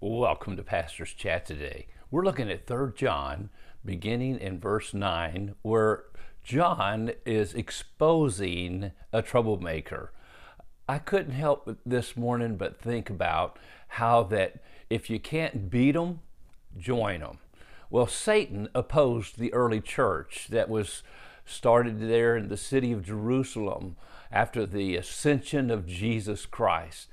Welcome to Pastor's Chat today. We're looking at 3 John, beginning in verse 9, where John is exposing a troublemaker. I couldn't help this morning but think about how that if you can't beat them, join them. Well, Satan opposed the early church that was started there in the city of Jerusalem after the ascension of Jesus Christ.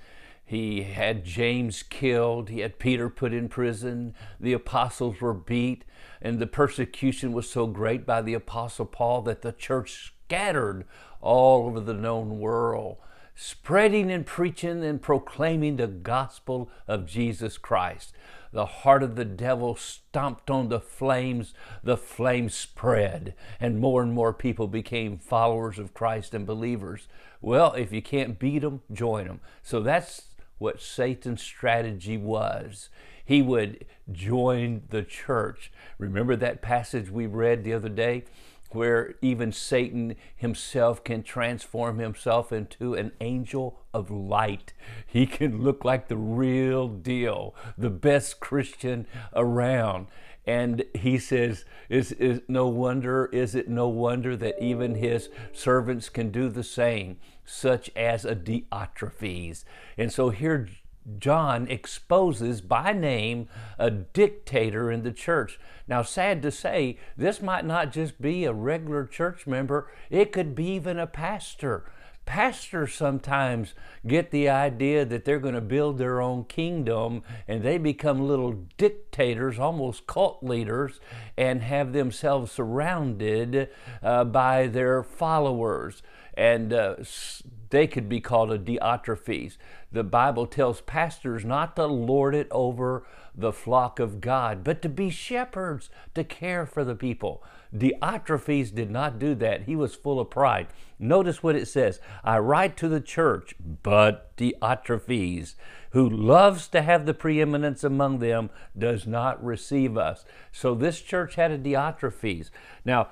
He had James killed, he had Peter put in prison, the apostles were beat, and the persecution was so great by the apostle Paul that the church scattered all over the known world, spreading and preaching and proclaiming the gospel of Jesus Christ the heart of the devil stomped on the flames, the flames spread, and more and more people became followers of Christ and believers. Well, if you can't beat them, join them. So that's what Satan's strategy was. He would join the church. Remember that passage we read the other day? Where even Satan himself can transform himself into an angel of light. He can look like the real deal, the best Christian around. And he says, is, is no wonder, is it no wonder that even his servants can do the same, such as a Diotrephes. And so here John exposes by name a dictator in the church. Now, sad to say, this might not just be a regular church member, it could be even a pastor. Pastors sometimes get the idea that they're going to build their own kingdom and they become little dictators, almost cult leaders, and have themselves surrounded uh, by their followers. And uh, they could be called a Diotrephes. The Bible tells pastors not to lord it over the flock of God, but to be shepherds, to care for the people. Diotrephes did not do that. He was full of pride. Notice what it says I write to the church, but Diotrephes, who loves to have the preeminence among them, does not receive us. So this church had a Diotrephes. Now,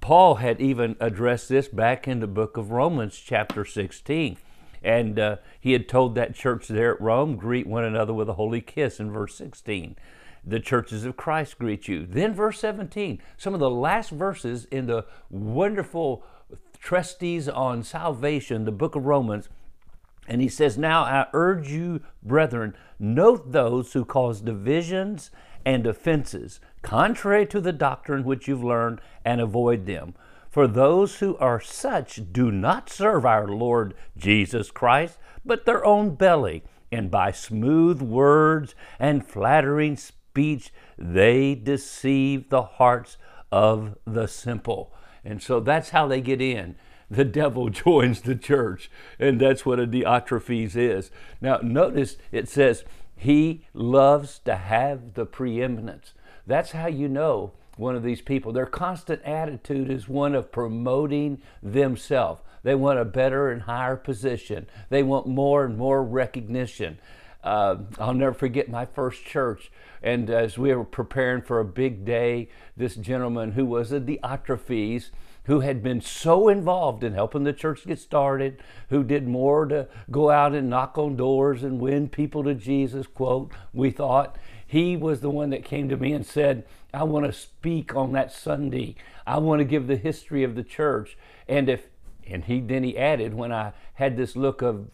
Paul had even addressed this back in the book of Romans, chapter 16. And uh, he had told that church there at Rome, greet one another with a holy kiss in verse 16. The churches of Christ greet you. Then, verse 17, some of the last verses in the wonderful treatise on salvation, the book of Romans. And he says, Now I urge you, brethren, note those who cause divisions and offenses, contrary to the doctrine which you've learned, and avoid them. For those who are such do not serve our Lord Jesus Christ, but their own belly, and by smooth words and flattering speech they deceive the hearts of the simple. And so that's how they get in. The devil joins the church, and that's what a Diotrephes is. Now, notice it says, he loves to have the preeminence. That's how you know one of these people. Their constant attitude is one of promoting themselves. They want a better and higher position. They want more and more recognition. Uh, I'll never forget my first church. And as we were preparing for a big day, this gentleman who was a Diotrephes, who had been so involved in helping the church get started, who did more to go out and knock on doors and win people to Jesus, quote, we thought. He was the one that came to me and said, I want to speak on that Sunday. I want to give the history of the church. And if and he then he added when I had this look of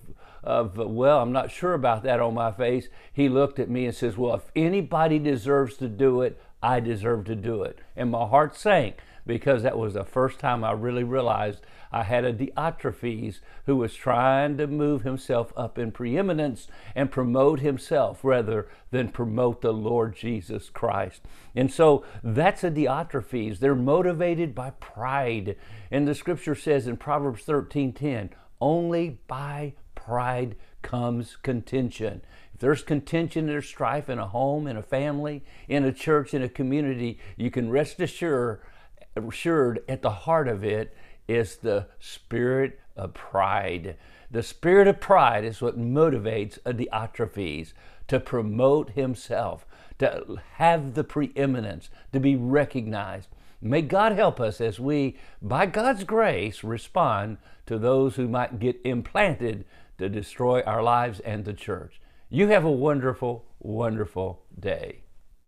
of well, I'm not sure about that on my face, he looked at me and says, "Well, if anybody deserves to do it, I deserve to do it." And my heart sank because that was the first time I really realized I had a Diotrephes who was trying to move himself up in preeminence and promote himself rather than promote the Lord Jesus Christ. And so that's a Diotrephes. They're motivated by pride. And the scripture says in Proverbs 13:10, only by pride comes contention. If there's contention, there's strife in a home, in a family, in a church, in a community, you can rest assured assured at the heart of it is the spirit of pride. The spirit of pride is what motivates uh, a Diotrephes to promote himself, to have the preeminence, to be recognized. May God help us as we, by God's grace, respond to those who might get implanted to destroy our lives and the church. You have a wonderful, wonderful day.